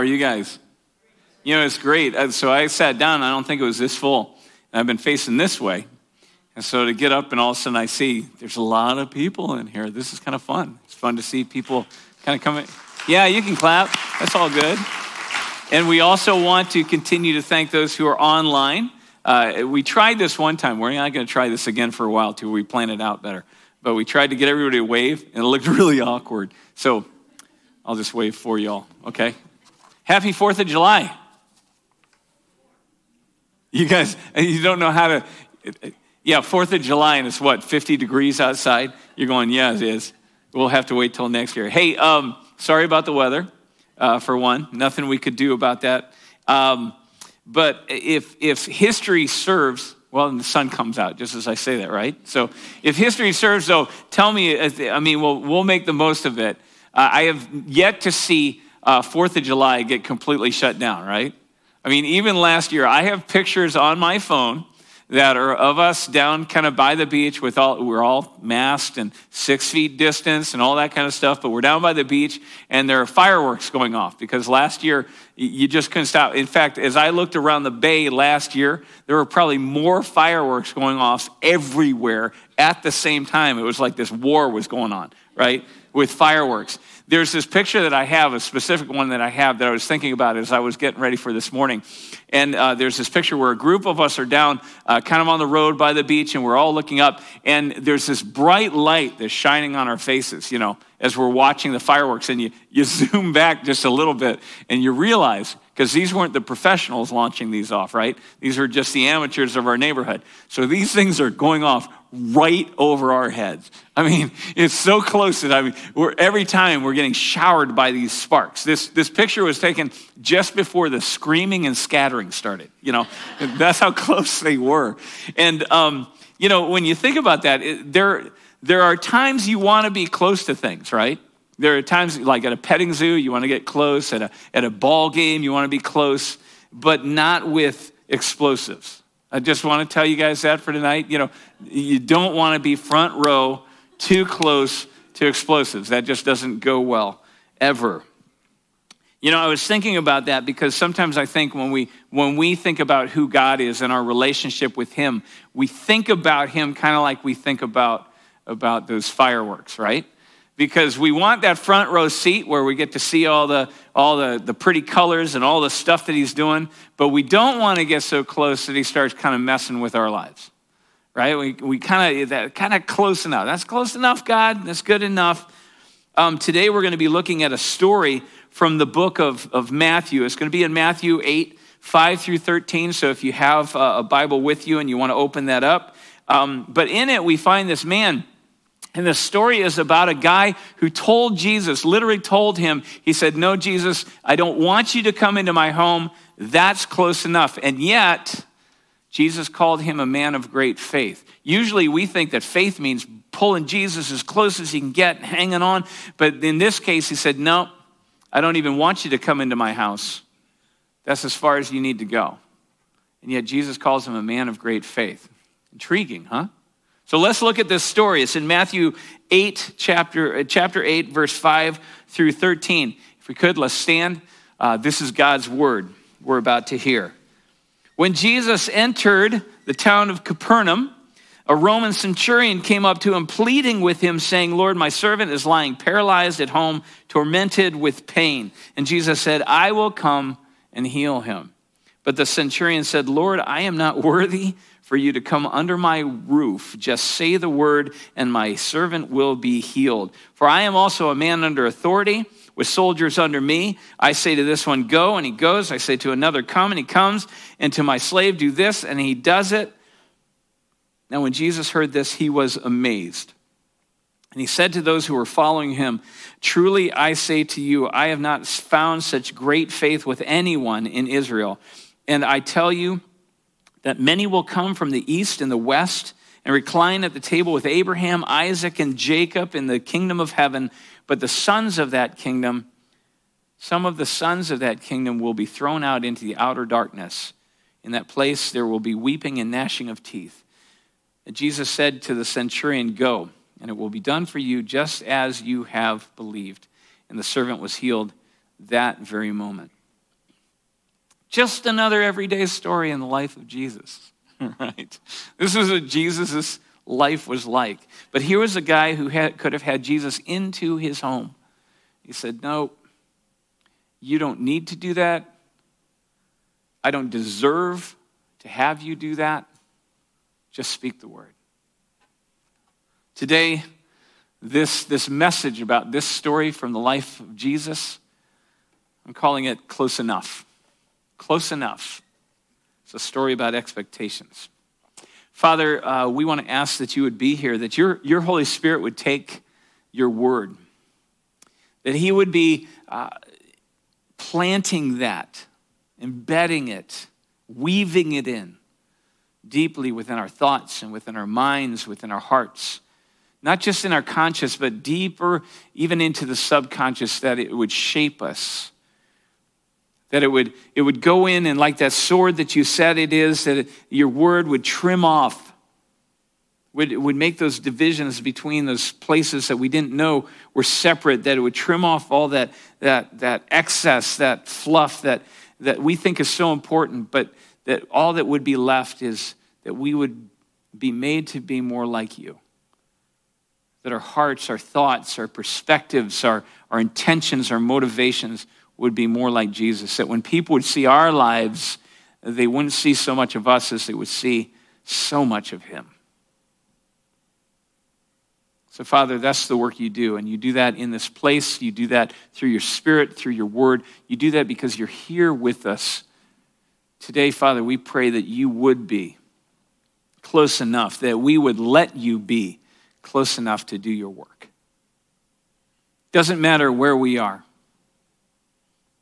Are you guys? You know, it's great. Uh, So I sat down, I don't think it was this full. And I've been facing this way. And so to get up and all of a sudden I see there's a lot of people in here. This is kind of fun. It's fun to see people kind of coming. Yeah, you can clap. That's all good. And we also want to continue to thank those who are online. Uh, we tried this one time. We're not going to try this again for a while till we plan it out better. But we tried to get everybody to wave, and it looked really awkward. So I'll just wave for y'all, okay? Happy 4th of July. You guys, you don't know how to. Yeah, 4th of July, and it's what, 50 degrees outside? You're going, yeah, it is. We'll have to wait till next year. Hey, um, sorry about the weather, uh, for one. Nothing we could do about that. Um, but if, if history serves, well, the sun comes out just as I say that, right? So if history serves, though, tell me, I mean, we'll, we'll make the most of it. Uh, I have yet to see uh, 4th of July get completely shut down, right? I mean, even last year, I have pictures on my phone that are of us down kind of by the beach with all, we're all masked and six feet distance and all that kind of stuff, but we're down by the beach and there are fireworks going off because last year you just couldn't stop. In fact, as I looked around the bay last year, there were probably more fireworks going off everywhere at the same time. It was like this war was going on, right? With fireworks there's this picture that I have, a specific one that I have that I was thinking about as I was getting ready for this morning. And uh, there's this picture where a group of us are down uh, kind of on the road by the beach and we're all looking up. And there's this bright light that's shining on our faces, you know, as we're watching the fireworks. And you, you zoom back just a little bit and you realize, because these weren't the professionals launching these off, right? These are just the amateurs of our neighborhood. So these things are going off right over our heads. I mean, it's so close that I mean, we're, every time we're getting showered by these sparks. This, this picture was taken just before the screaming and scattering started. You know, that's how close they were. And, um, you know, when you think about that, it, there, there are times you want to be close to things, right? There are times, like at a petting zoo, you want to get close. At a, at a ball game, you want to be close, but not with explosives. I just want to tell you guys that for tonight. You know, you don't want to be front row too close to explosives. That just doesn't go well ever. You know, I was thinking about that because sometimes I think when we when we think about who God is and our relationship with him, we think about him kind of like we think about about those fireworks, right? Because we want that front row seat where we get to see all the all the, the pretty colors and all the stuff that he's doing but we don't want to get so close that he starts kind of messing with our lives right? We, we kind of that kind of close enough. That's close enough god. That's good enough. Um, today we're going to be looking at a story from the book of, of matthew. It's going to be in matthew 8 5 through 13 so if you have a bible with you and you want to open that up. Um, but in it we find this man and the story is about a guy who told Jesus, literally told him, he said, No, Jesus, I don't want you to come into my home. That's close enough. And yet, Jesus called him a man of great faith. Usually we think that faith means pulling Jesus as close as he can get, hanging on. But in this case, he said, No, I don't even want you to come into my house. That's as far as you need to go. And yet Jesus calls him a man of great faith. Intriguing, huh? So let's look at this story. It's in Matthew 8, chapter, uh, chapter 8, verse 5 through 13. If we could, let's stand. Uh, this is God's word we're about to hear. When Jesus entered the town of Capernaum, a Roman centurion came up to him, pleading with him, saying, Lord, my servant is lying paralyzed at home, tormented with pain. And Jesus said, I will come and heal him. But the centurion said, Lord, I am not worthy for you to come under my roof. Just say the word, and my servant will be healed. For I am also a man under authority, with soldiers under me. I say to this one, Go, and he goes. I say to another, Come, and he comes. And to my slave, Do this, and he does it. Now, when Jesus heard this, he was amazed. And he said to those who were following him, Truly I say to you, I have not found such great faith with anyone in Israel. And I tell you, that many will come from the east and the west and recline at the table with Abraham, Isaac, and Jacob in the kingdom of heaven. But the sons of that kingdom, some of the sons of that kingdom will be thrown out into the outer darkness. In that place there will be weeping and gnashing of teeth. And Jesus said to the centurion, Go, and it will be done for you just as you have believed. And the servant was healed that very moment. Just another everyday story in the life of Jesus, right? This is what Jesus' life was like. But here was a guy who had, could have had Jesus into his home. He said, No, you don't need to do that. I don't deserve to have you do that. Just speak the word. Today, this, this message about this story from the life of Jesus, I'm calling it Close Enough. Close Enough. It's a story about expectations. Father, uh, we want to ask that you would be here, that your, your Holy Spirit would take your word, that He would be uh, planting that, embedding it, weaving it in deeply within our thoughts and within our minds, within our hearts. Not just in our conscious, but deeper, even into the subconscious, that it would shape us. That it would, it would go in and, like that sword that you said it is, that it, your word would trim off, would, would make those divisions between those places that we didn't know were separate, that it would trim off all that, that, that excess, that fluff that, that we think is so important, but that all that would be left is that we would be made to be more like you. That our hearts, our thoughts, our perspectives, our, our intentions, our motivations would be more like Jesus. That when people would see our lives, they wouldn't see so much of us as they would see so much of Him. So, Father, that's the work you do. And you do that in this place. You do that through your Spirit, through your Word. You do that because you're here with us. Today, Father, we pray that you would be close enough, that we would let you be close enough to do your work. Doesn't matter where we are.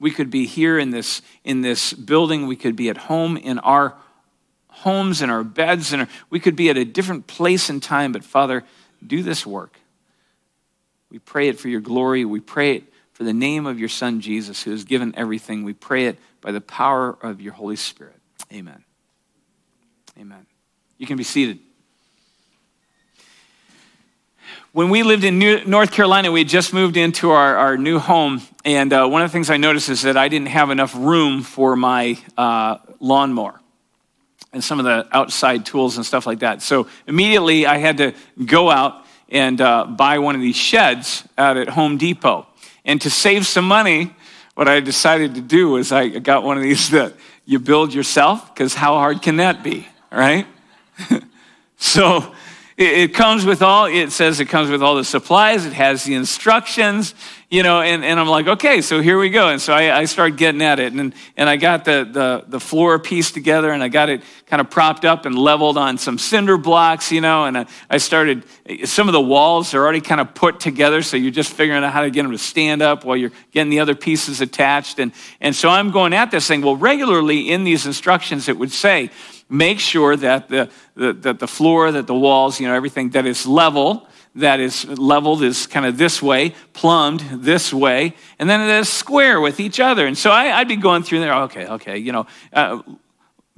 We could be here in this, in this building. We could be at home in our homes, in our beds, and we could be at a different place and time. But Father, do this work. We pray it for your glory. We pray it for the name of your Son, Jesus, who has given everything. We pray it by the power of your Holy Spirit. Amen. Amen. You can be seated. When we lived in New, North Carolina, we had just moved into our, our new home. And uh, one of the things I noticed is that I didn't have enough room for my uh, lawnmower and some of the outside tools and stuff like that. So immediately I had to go out and uh, buy one of these sheds out at Home Depot. And to save some money, what I decided to do was I got one of these that you build yourself, because how hard can that be, right? so it, comes with all, it says it comes with all the supplies, it has the instructions, you know, and, and I'm like, okay, so here we go. And so I, I getting at it, and, and I got the, the, the floor piece together, and I got it kind of propped up and leveled on some cinder blocks, you know, and I, I started, some of the walls are already kind of put together, so you're just figuring out how to get them to stand up while you're getting the other pieces attached. And, and so I'm going at this thing. Well, regularly in these instructions, it would say, make sure that the, the, that the floor, that the walls, you know, everything that is level, that is leveled is kind of this way, plumbed this way, and then it is square with each other. And so I, would be going through there, okay, okay, you know, uh,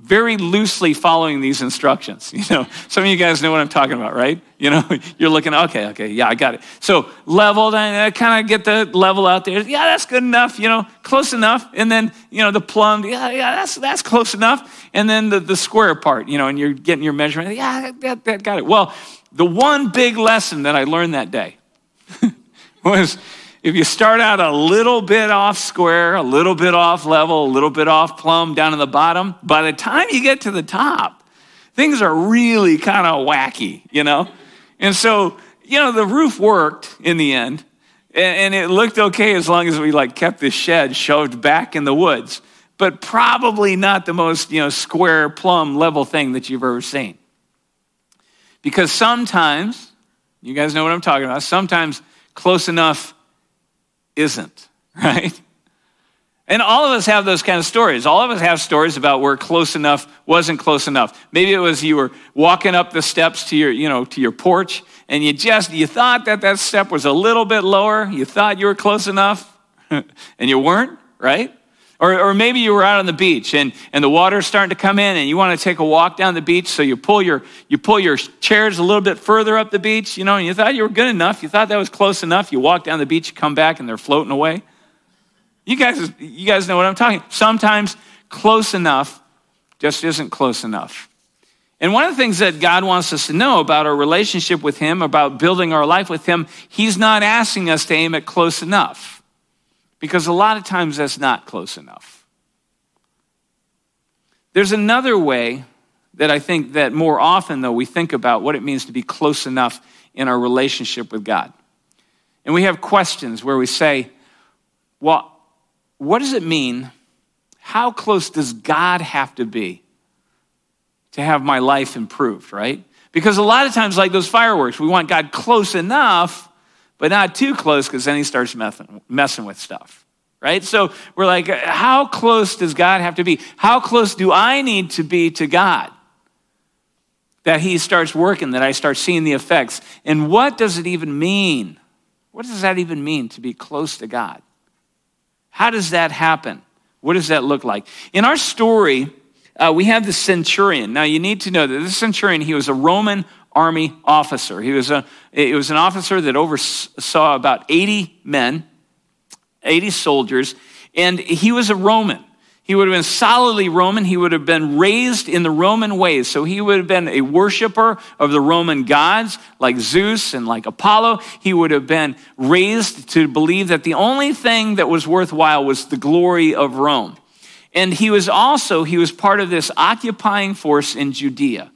very loosely following these instructions. You know, some of you guys know what I'm talking about, right? You know, you're looking, okay, okay, yeah, I got it. So leveled, I, kind of get the level out there. Yeah, that's good enough, you know, close enough. And then, you know, the plumbed, yeah, yeah, that's, that's close enough. And then the, the square part, you know, and you're getting your measurement. Yeah, that, that got it. Well, the one big lesson that I learned that day was if you start out a little bit off square, a little bit off level, a little bit off plumb down in the bottom, by the time you get to the top, things are really kind of wacky, you know? And so, you know, the roof worked in the end, and it looked okay as long as we like kept the shed shoved back in the woods, but probably not the most, you know, square, plumb, level thing that you've ever seen. Because sometimes, you guys know what I'm talking about, sometimes close enough isn't, right? And all of us have those kind of stories. All of us have stories about where close enough wasn't close enough. Maybe it was you were walking up the steps to your, you know, to your porch and you just you thought that that step was a little bit lower. You thought you were close enough and you weren't, right? Or, or maybe you were out on the beach and, and the water's starting to come in and you want to take a walk down the beach, so you pull your you pull your chairs a little bit further up the beach, you know, and you thought you were good enough. You thought that was close enough. You walk down the beach, you come back, and they're floating away. You guys, you guys know what I'm talking. Sometimes close enough just isn't close enough. And one of the things that God wants us to know about our relationship with Him, about building our life with Him, He's not asking us to aim at close enough. Because a lot of times that's not close enough. There's another way that I think that more often, though, we think about what it means to be close enough in our relationship with God. And we have questions where we say, well, what does it mean? How close does God have to be to have my life improved, right? Because a lot of times, like those fireworks, we want God close enough, but not too close because then he starts messing, messing with stuff, right? So we're like, how close does God have to be? How close do I need to be to God? That he starts working, that I start seeing the effects. And what does it even mean? What does that even mean to be close to God? How does that happen? What does that look like? In our story, uh, we have the centurion. Now, you need to know that this centurion, he was a Roman army officer. He was, a, it was an officer that oversaw about 80 men, 80 soldiers, and he was a Roman. He would have been solidly Roman. He would have been raised in the Roman ways. So he would have been a worshiper of the Roman gods like Zeus and like Apollo. He would have been raised to believe that the only thing that was worthwhile was the glory of Rome. And he was also, he was part of this occupying force in Judea.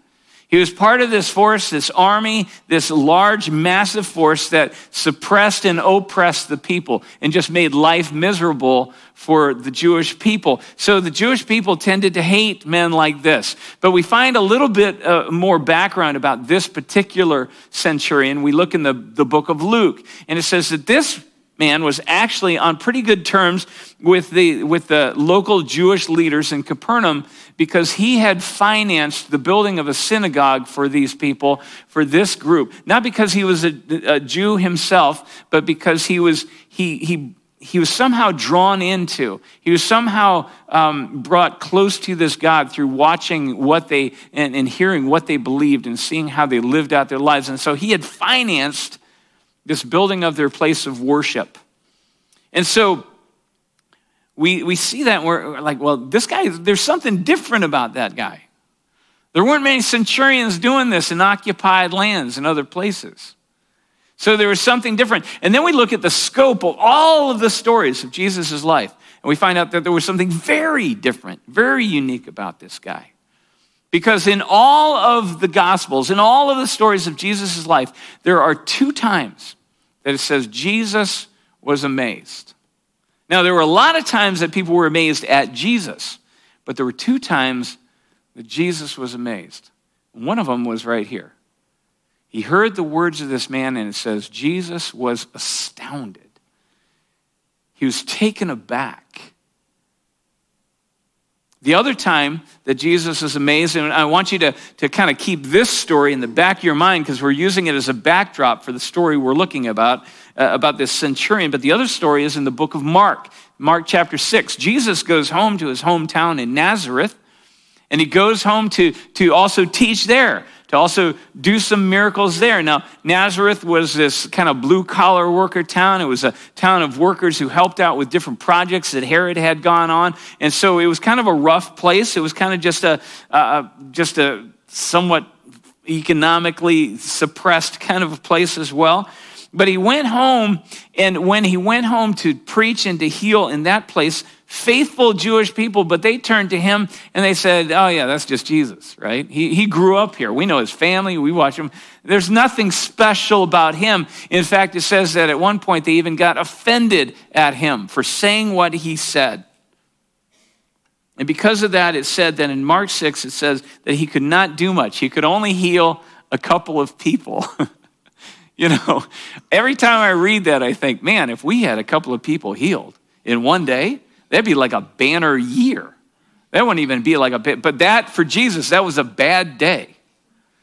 He was part of this force, this army, this large, massive force that suppressed and oppressed the people and just made life miserable for the Jewish people. So the Jewish people tended to hate men like this. But we find a little bit uh, more background about this particular centurion. We look in the, the book of Luke, and it says that this man was actually on pretty good terms with the, with the local Jewish leaders in Capernaum because he had financed the building of a synagogue for these people, for this group. Not because he was a, a Jew himself, but because he was, he, he, he was somehow drawn into, he was somehow um, brought close to this God through watching what they, and, and hearing what they believed and seeing how they lived out their lives. And so he had financed this building of their place of worship. And so we, we see that we're like, well, this guy, there's something different about that guy. There weren't many centurions doing this in occupied lands and other places. So there was something different. And then we look at the scope of all of the stories of Jesus' life, and we find out that there was something very different, very unique about this guy. Because in all of the Gospels, in all of the stories of Jesus' life, there are two times that it says Jesus was amazed. Now, there were a lot of times that people were amazed at Jesus, but there were two times that Jesus was amazed. One of them was right here. He heard the words of this man, and it says, Jesus was astounded. He was taken aback. The other time that Jesus is amazed, and I want you to, to kind of keep this story in the back of your mind because we're using it as a backdrop for the story we're looking about, uh, about this centurion. But the other story is in the book of Mark, Mark chapter 6. Jesus goes home to his hometown in Nazareth, and he goes home to, to also teach there to also do some miracles there. Now, Nazareth was this kind of blue collar worker town. It was a town of workers who helped out with different projects that Herod had gone on. And so it was kind of a rough place. It was kind of just a, just a somewhat economically suppressed kind of a place as well. But he went home, and when he went home to preach and to heal in that place, faithful Jewish people, but they turned to him and they said, Oh, yeah, that's just Jesus, right? He, he grew up here. We know his family, we watch him. There's nothing special about him. In fact, it says that at one point they even got offended at him for saying what he said. And because of that, it said that in Mark 6, it says that he could not do much. He could only heal a couple of people. you know, every time I read that, I think, man, if we had a couple of people healed in one day, That'd be like a banner year. That wouldn't even be like a but that for Jesus, that was a bad day.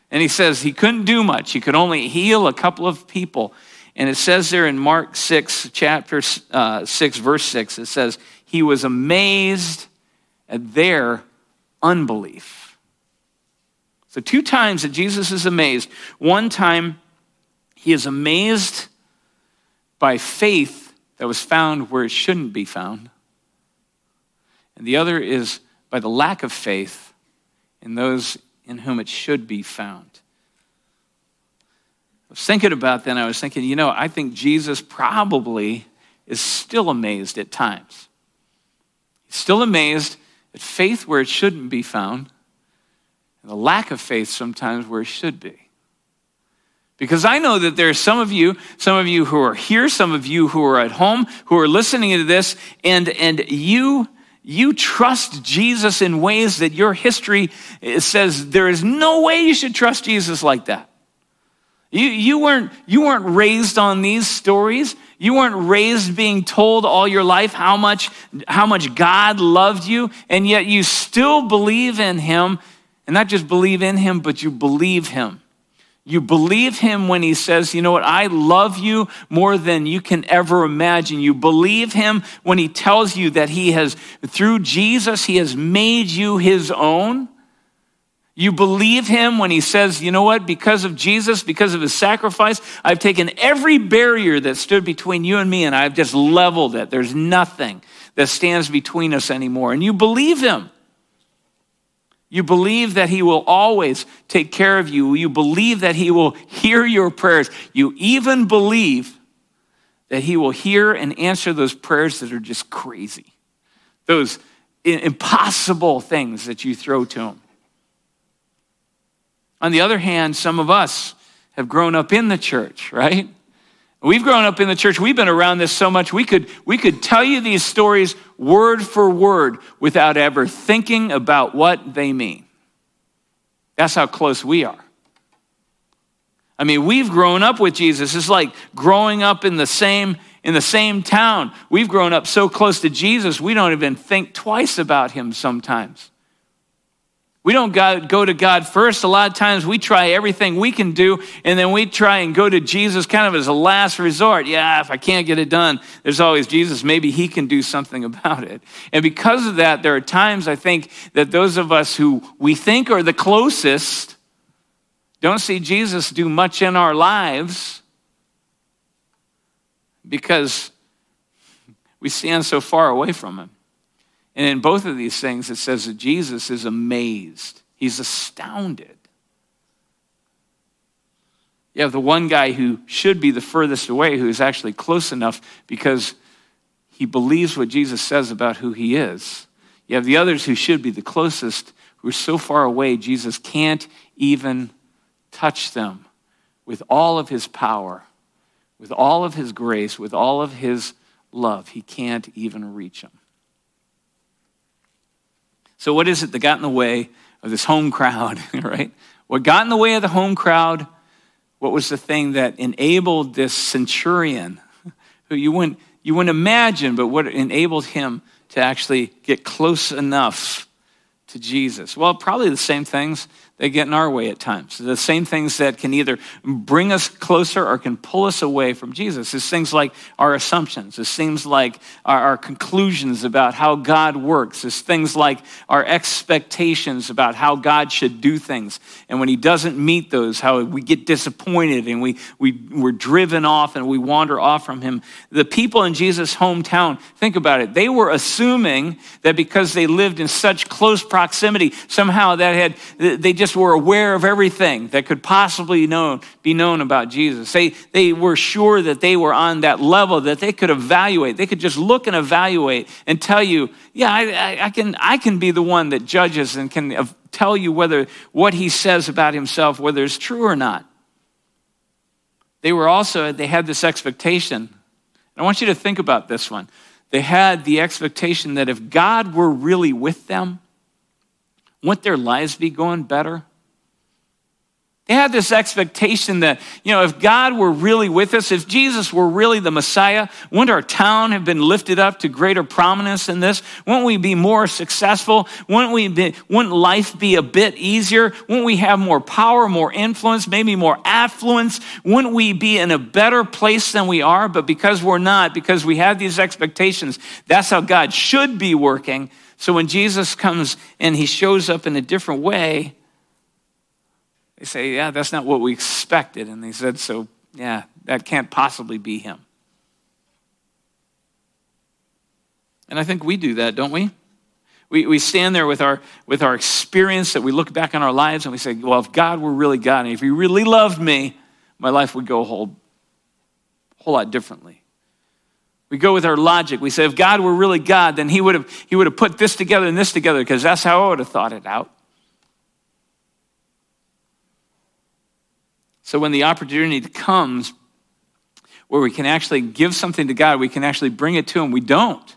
And he says he couldn't do much. He could only heal a couple of people. And it says there in Mark 6, chapter uh, 6, verse 6, it says, He was amazed at their unbelief. So, two times that Jesus is amazed. One time, he is amazed by faith that was found where it shouldn't be found. And the other is by the lack of faith in those in whom it should be found. I was thinking about that, I was thinking, you know, I think Jesus probably is still amazed at times. He's still amazed at faith where it shouldn't be found, and the lack of faith sometimes where it should be. Because I know that there are some of you, some of you who are here, some of you who are at home, who are listening to this, and, and you, you trust Jesus in ways that your history says there is no way you should trust Jesus like that. You, you, weren't, you weren't raised on these stories. You weren't raised being told all your life how much, how much God loved you, and yet you still believe in Him, and not just believe in Him, but you believe Him. You believe Him when He says, You know what, I love you more than you can ever imagine. You believe Him when He tells you that He has, through Jesus, He has made you His own. You believe him when he says, you know what, because of Jesus, because of his sacrifice, I've taken every barrier that stood between you and me and I've just leveled it. There's nothing that stands between us anymore. And you believe him. You believe that he will always take care of you. You believe that he will hear your prayers. You even believe that he will hear and answer those prayers that are just crazy, those impossible things that you throw to him. On the other hand, some of us have grown up in the church, right? We've grown up in the church. We've been around this so much. We could, we could tell you these stories word for word without ever thinking about what they mean. That's how close we are. I mean, we've grown up with Jesus. It's like growing up in the same in the same town. We've grown up so close to Jesus, we don't even think twice about him sometimes. We don't go to God first. A lot of times we try everything we can do, and then we try and go to Jesus kind of as a last resort. Yeah, if I can't get it done, there's always Jesus. Maybe He can do something about it. And because of that, there are times I think that those of us who we think are the closest don't see Jesus do much in our lives because we stand so far away from Him. And in both of these things, it says that Jesus is amazed, he's astounded. You have the one guy who should be the furthest away, who is actually close enough because he believes what Jesus says about who he is. You have the others who should be the closest, who are so far away, Jesus can't even touch them with all of his power, with all of his grace, with all of his love. He can't even reach them. So, what is it that got in the way of this home crowd, right? What got in the way of the home crowd? What was the thing that enabled this centurion, who you wouldn't, you wouldn't imagine, but what enabled him to actually get close enough to Jesus? Well, probably the same things they get in our way at times. The same things that can either bring us closer or can pull us away from Jesus. It's things like our assumptions. It's things like our, our conclusions about how God works. It's things like our expectations about how God should do things. And when He doesn't meet those, how we get disappointed and we, we, we're driven off and we wander off from Him. The people in Jesus' hometown, think about it, they were assuming that because they lived in such close proximity, somehow that had, they just were aware of everything that could possibly known, be known about Jesus. They, they were sure that they were on that level that they could evaluate. They could just look and evaluate and tell you, yeah, I, I, can, I can be the one that judges and can tell you whether what he says about himself, whether it's true or not. They were also, they had this expectation. I want you to think about this one. They had the expectation that if God were really with them, wouldn't their lives be going better? They had this expectation that, you know, if God were really with us, if Jesus were really the Messiah, wouldn't our town have been lifted up to greater prominence in this? Wouldn't we be more successful? Wouldn't, we be, wouldn't life be a bit easier? Wouldn't we have more power, more influence, maybe more affluence? Wouldn't we be in a better place than we are? But because we're not, because we have these expectations, that's how God should be working. So when Jesus comes and he shows up in a different way, they say, Yeah, that's not what we expected. And they said, So, yeah, that can't possibly be him. And I think we do that, don't we? We, we stand there with our, with our experience that we look back on our lives and we say, well, if God were really God and if He really loved me, my life would go a whole, whole lot differently. We go with our logic. We say, if God were really God, then He would have, he would have put this together and this together because that's how I would have thought it out. So when the opportunity comes where we can actually give something to God, we can actually bring it to Him, we don't.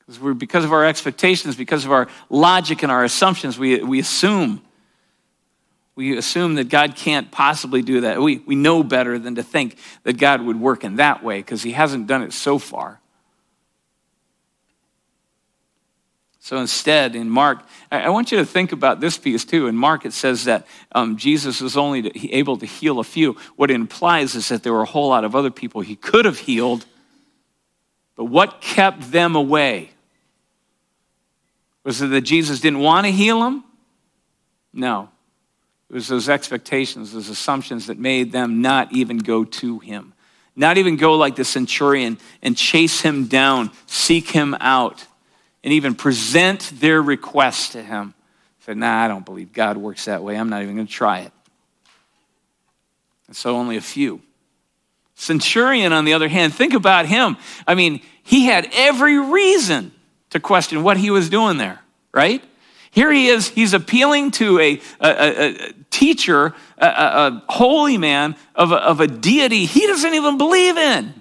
Because, we're, because of our expectations, because of our logic and our assumptions, we, we assume. We assume that God can't possibly do that. We, we know better than to think that God would work in that way because He hasn't done it so far. So instead, in Mark, I want you to think about this piece too. In Mark, it says that um, Jesus was only able to heal a few. What it implies is that there were a whole lot of other people he could have healed, but what kept them away? Was it that Jesus didn't want to heal them? No. It was those expectations, those assumptions that made them not even go to him. Not even go like the centurion and chase him down, seek him out and even present their request to him. Said, nah, I don't believe God works that way. I'm not even going to try it. And so only a few. Centurion, on the other hand, think about him. I mean, he had every reason to question what he was doing there, right? Here he is, he's appealing to a, a, a teacher, a, a, holy man of, of a deity he doesn't even believe in.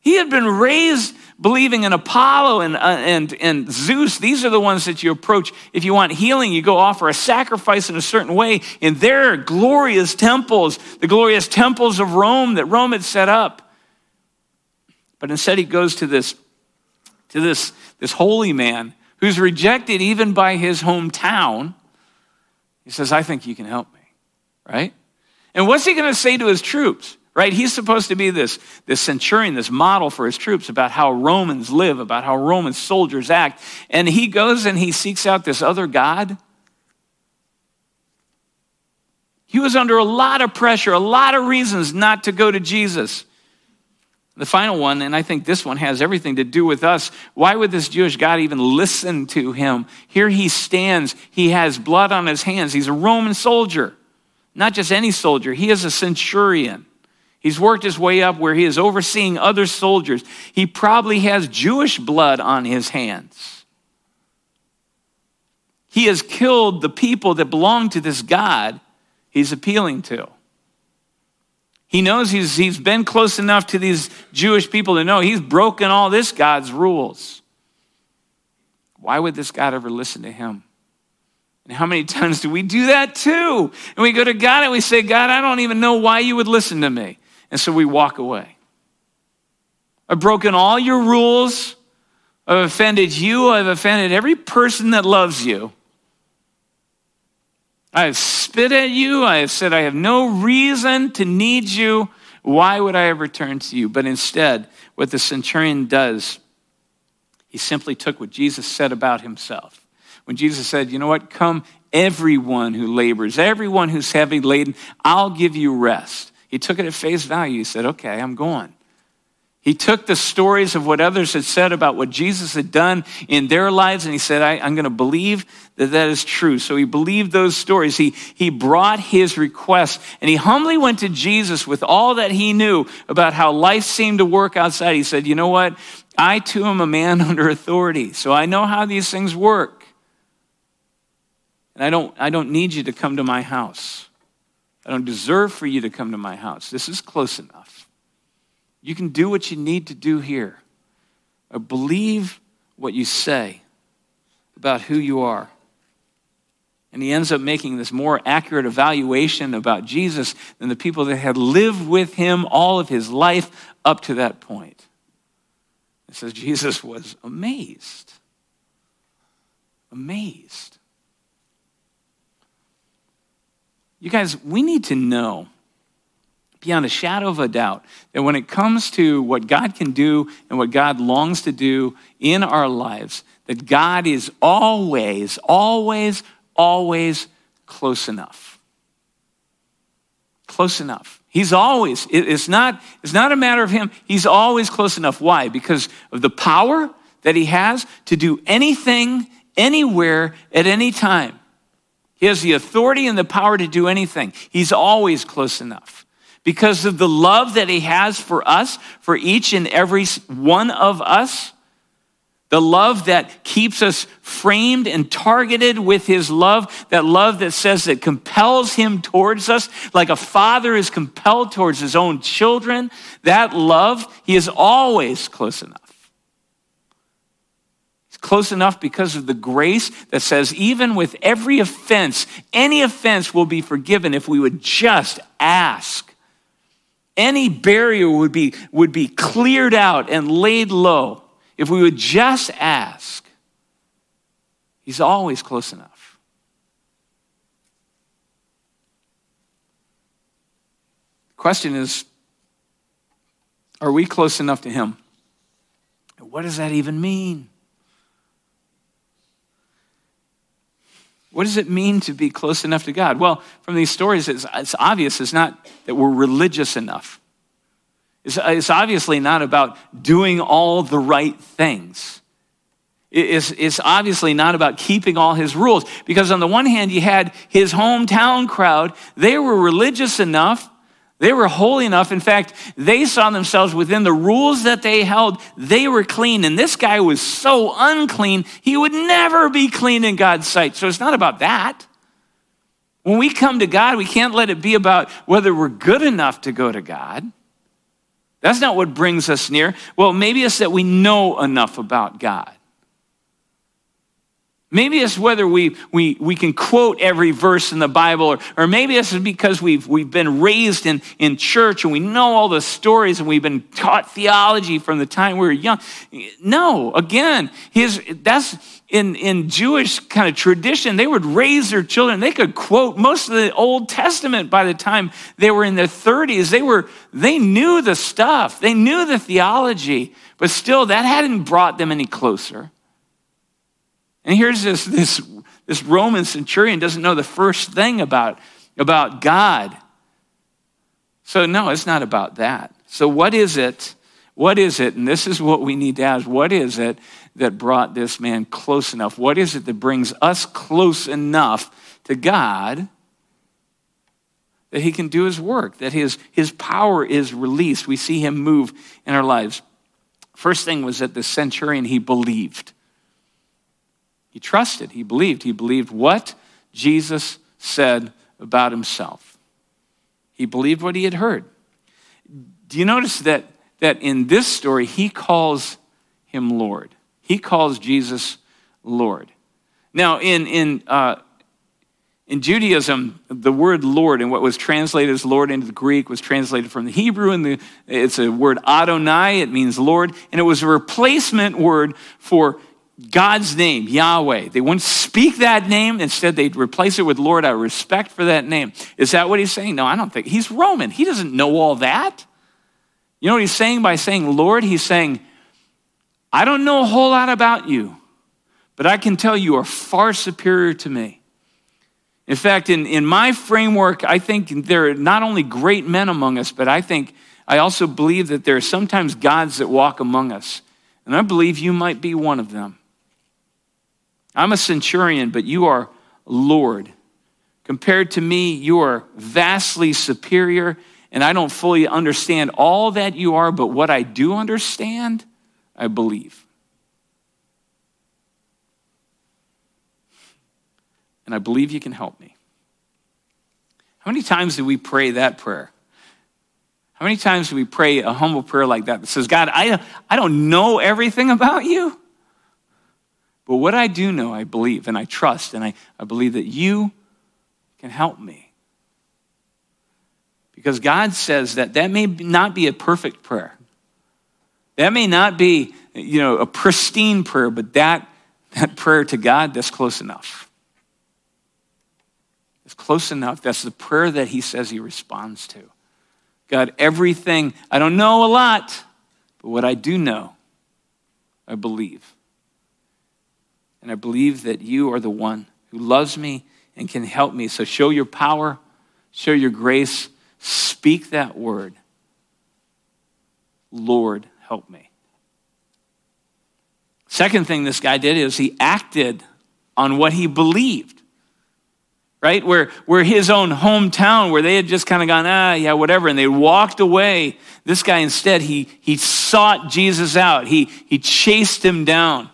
He had been raised believing in Apollo and, uh, and, and Zeus, these are the ones that you approach. If you want healing, you go offer a sacrifice in a certain way in their glorious temples, the glorious temples of Rome that Rome had set up. But instead, he goes to this, to this, this holy man who's rejected even by his hometown. He says, I think you can help me, right? And what's he going to say to his troops? right? He's supposed to be this, this centurion, this model for his troops about how Romans live, about how Roman soldiers act. And he goes and he seeks out this other God. He was under a lot of pressure, a lot of reasons not to go to Jesus. The final one, and I think this one has everything to do with us. Why would this Jewish God even listen to him? Here he stands. He has blood on his hands. He's a Roman soldier, not just any soldier, he is a centurion. He's worked his way up where he is overseeing other soldiers. He probably has Jewish blood on his hands. He has killed the people that belong to this God he's appealing to. He knows he's, he's been close enough to these Jewish people to know he's broken all this God's rules. Why would this God ever listen to him? And how many times do we do that too? And we go to God and we say, God, I don't even know why you would listen to me. And so we walk away. I've broken all your rules. I've offended you. I've offended every person that loves you. I have spit at you. I have said, I have no reason to need you. Why would I ever turn to you? But instead, what the centurion does, he simply took what Jesus said about himself. When Jesus said, You know what? Come, everyone who labors, everyone who's heavy laden, I'll give you rest. He took it at face value. He said, Okay, I'm going. He took the stories of what others had said about what Jesus had done in their lives, and he said, I, am going to believe that that is true. So he believed those stories. He, he brought his request, and he humbly went to Jesus with all that he knew about how life seemed to work outside. He said, You know what? I too am a man under authority, so I know how these things work. And I don't, I don't need you to come to my house. I don't deserve for you to come to my house. This is close enough. You can do what you need to do here. I believe what you say about who you are. And he ends up making this more accurate evaluation about Jesus than the people that had lived with him all of his life up to that point. It says Jesus was amazed. Amazed. You guys, we need to know beyond a shadow of a doubt that when it comes to what God can do and what God longs to do in our lives, that God is always, always, always close enough. Close enough. He's always, it's not, it's not a matter of him, he's always close enough. Why? Because of the power that he has to do anything, anywhere, at any time. He has the authority and the power to do anything. He's always close enough. Because of the love that he has for us, for each and every one of us, the love that keeps us framed and targeted with his love, that love that says that compels him towards us, like a father is compelled towards his own children, that love, he is always close enough. He's close enough because of the grace that says, even with every offense, any offense will be forgiven if we would just ask. Any barrier would be, would be cleared out and laid low if we would just ask, He's always close enough. The question is are we close enough to Him? What does that even mean? What does it mean to be close enough to God? Well, from these stories, it's, it's obvious it's not that we're religious enough. It's, it's obviously not about doing all the right things. It's, it's obviously not about keeping all his rules. Because on the one hand, you had his hometown crowd. They were religious enough. They were holy enough. In fact, they saw themselves within the rules that they held. They were clean. And this guy was so unclean, he would never be clean in God's sight. So it's not about that. When we come to God, we can't let it be about whether we're good enough to go to God. That's not what brings us near. Well, maybe it's that we know enough about God. Maybe it's whether we, we, we can quote every verse in the Bible, or, or maybe it's because we've, we've been raised in, in church and we know all the stories and we've been taught theology from the time we were young. No, again, his, that's in, in Jewish kind of tradition, they would raise their children. They could quote most of the Old Testament by the time they were in their 30s. They, were, they knew the stuff, they knew the theology, but still, that hadn't brought them any closer. And here's this, this, this Roman centurion doesn't know the first thing about, about God. So, no, it's not about that. So, what is it? What is it? And this is what we need to ask. What is it that brought this man close enough? What is it that brings us close enough to God that he can do his work, that his, his power is released? We see him move in our lives. First thing was that the centurion, he believed. He trusted, he believed. He believed what Jesus said about himself. He believed what he had heard. Do you notice that, that in this story, he calls him Lord? He calls Jesus Lord. Now, in, in, uh, in Judaism, the word Lord and what was translated as Lord into the Greek was translated from the Hebrew, and the, it's a word Adonai, it means Lord, and it was a replacement word for God's name, Yahweh. They wouldn't speak that name. Instead, they'd replace it with Lord out of respect for that name. Is that what he's saying? No, I don't think. He's Roman. He doesn't know all that. You know what he's saying by saying Lord? He's saying, I don't know a whole lot about you, but I can tell you are far superior to me. In fact, in, in my framework, I think there are not only great men among us, but I think I also believe that there are sometimes gods that walk among us. And I believe you might be one of them. I'm a centurion, but you are Lord. Compared to me, you are vastly superior, and I don't fully understand all that you are, but what I do understand, I believe. And I believe you can help me. How many times do we pray that prayer? How many times do we pray a humble prayer like that that says, God, I, I don't know everything about you, but what I do know, I believe and I trust, and I, I believe that you can help me. Because God says that that may not be a perfect prayer. That may not be, you know, a pristine prayer, but that, that prayer to God, that's close enough. It's close enough. That's the prayer that he says he responds to. God, everything, I don't know a lot, but what I do know, I believe. And I believe that you are the one who loves me and can help me. So show your power, show your grace, speak that word. Lord, help me. Second thing this guy did is he acted on what he believed. Right? Where, where his own hometown, where they had just kind of gone, ah, yeah, whatever, and they walked away. This guy instead, he, he sought Jesus out. He, he chased him down.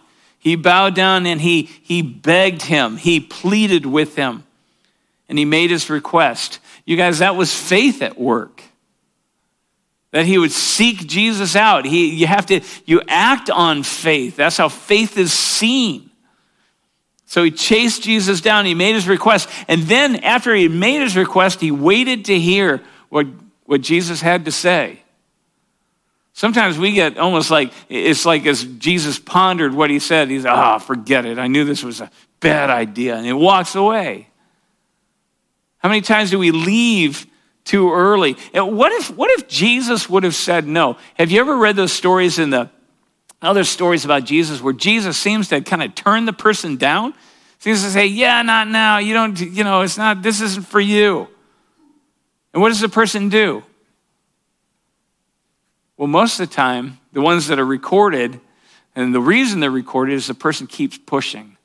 He bowed down and he, he begged him. He pleaded with him. And he made his request. You guys, that was faith at work that he would seek Jesus out. He, you have to, you act on faith. That's how faith is seen. So he chased Jesus down. He made his request. And then after he made his request, he waited to hear what, what Jesus had to say. Sometimes we get almost like, it's like as Jesus pondered what he said, he's, ah, oh, forget it. I knew this was a bad idea. And he walks away. How many times do we leave too early. And what if, what if Jesus would have said no? Have you ever read those stories in the other stories about Jesus where Jesus seems to kind of turn the person down? Seems to say, yeah, not now. You don't, you know, it's not, this isn't for you. And what does the person do? Well, most of the time, the ones that are recorded, and the reason they're recorded is the person keeps pushing.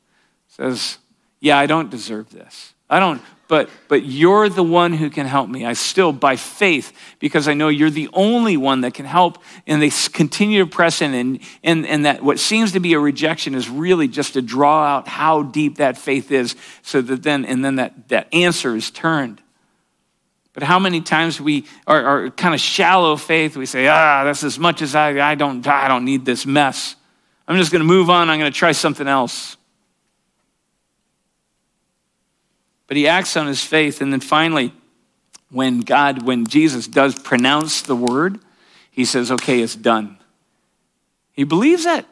Says, yeah, I don't deserve this. I don't, but, but you're the one who can help me. I still, by faith, because I know you're the only one that can help. And they continue to press in. And, and, and that what seems to be a rejection is really just to draw out how deep that faith is so that then, and then that, that answer is turned. But how many times we are, are kind of shallow faith, we say, ah, that's as much as I, I don't, I don't need this mess. I'm just going to move on. I'm going to try something else. But he acts on his faith. And then finally, when God, when Jesus does pronounce the word, he says, okay, it's done. He believes it.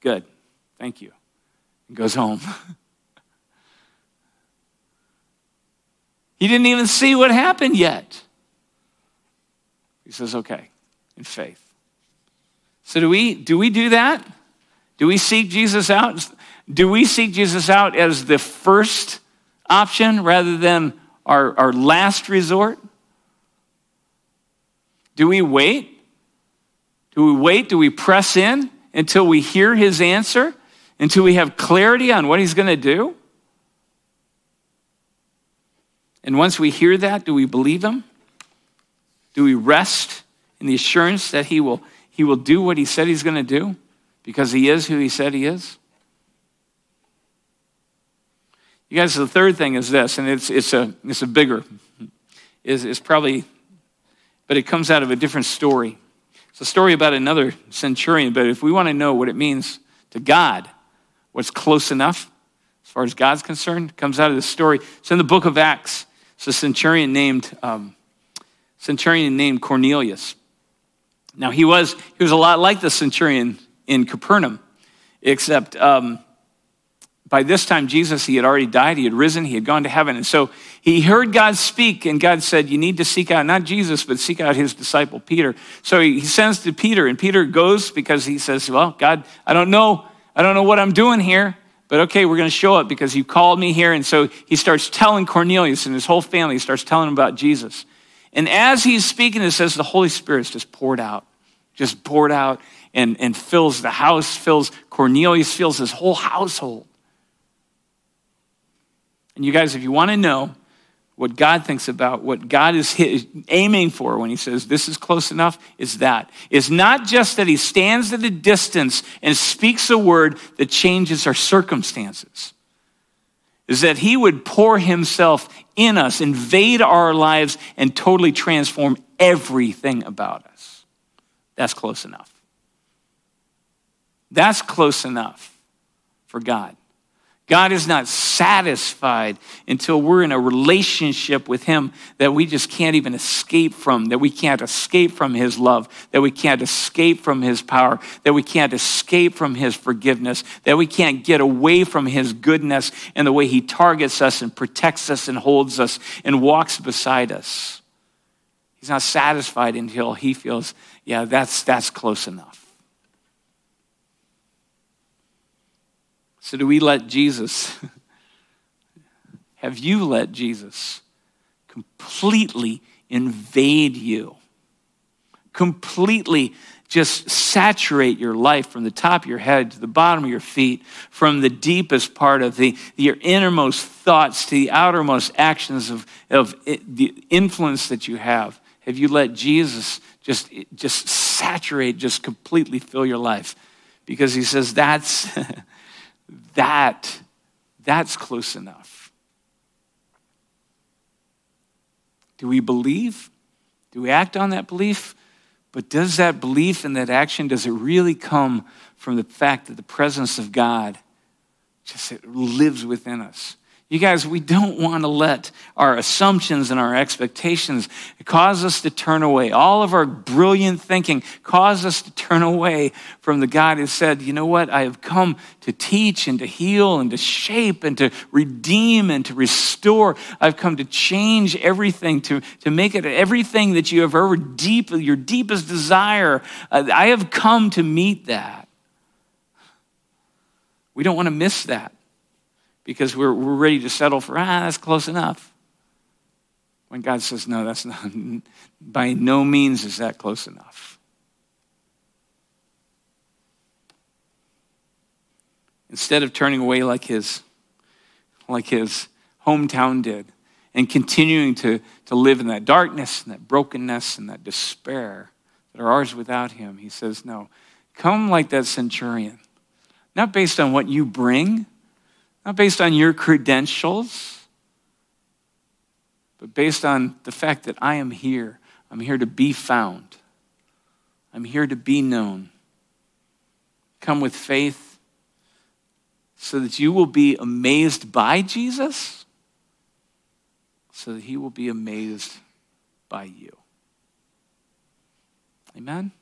Good. Thank you. And goes home. he didn't even see what happened yet. He says, okay, in faith. So do we do we do that? Do we seek Jesus out? Do we seek Jesus out as the first option rather than our, our last resort? Do we wait? Do we wait? Do we press in until we hear his answer? Until we have clarity on what he's going to do? And once we hear that, do we believe him? Do we rest in the assurance that he will, he will do what he said he's going to do because he is who he said he is? You guys, the third thing is this, and it's, it's, a, it's a bigger, is, is probably, but it comes out of a different story. It's a story about another centurion, but if we want to know what it means to God, what's close enough, as far as God's concerned, comes out of this story. It's in the book of Acts. It's a centurion named, um, centurion named Cornelius. Now, he was, he was a lot like the centurion in Capernaum, except um, by this time, Jesus, he had already died, he had risen, he had gone to heaven. And so he heard God speak, and God said, You need to seek out, not Jesus, but seek out his disciple Peter. So he sends to Peter, and Peter goes because he says, Well, God, I don't know, I don't know what I'm doing here, but okay, we're going to show up because you called me here. And so he starts telling Cornelius and his whole family, he starts telling them about Jesus. And as he's speaking, it says the Holy Spirit's just poured out, just poured out and, and fills the house, fills Cornelius, fills his whole household. And you guys, if you want to know what God thinks about, what God is aiming for when he says this is close enough, is that. It's not just that he stands at a distance and speaks a word that changes our circumstances. Is that he would pour himself in us, invade our lives, and totally transform everything about us. That's close enough. That's close enough for God. God is not satisfied until we're in a relationship with Him that we just can't even escape from, that we can't escape from His love, that we can't escape from His power, that we can't escape from His forgiveness, that we can't get away from His goodness and the way He targets us and protects us and holds us and walks beside us. He's not satisfied until He feels, yeah, that's, that's close enough. So, do we let Jesus, have you let Jesus completely invade you? Completely just saturate your life from the top of your head to the bottom of your feet, from the deepest part of the, your innermost thoughts to the outermost actions of, of the influence that you have? Have you let Jesus just, just saturate, just completely fill your life? Because he says that's, that, that's close enough. Do we believe? Do we act on that belief? But does that belief and that action, does it really come from the fact that the presence of God just lives within us? You guys, we don't want to let our assumptions and our expectations cause us to turn away. All of our brilliant thinking cause us to turn away from the God who said, you know what? I have come to teach and to heal and to shape and to redeem and to restore. I've come to change everything, to, to make it everything that you have ever deep, your deepest desire. Uh, I have come to meet that. We don't want to miss that because we're, we're ready to settle for, ah, that's close enough. When God says, no, that's not, by no means is that close enough. Instead of turning away like his, like his hometown did and continuing to, to live in that darkness and that brokenness and that despair that are ours without him, he says, no, come like that centurion. Not based on what you bring, not based on your credentials, but based on the fact that I am here. I'm here to be found, I'm here to be known. Come with faith so that you will be amazed by Jesus, so that he will be amazed by you. Amen?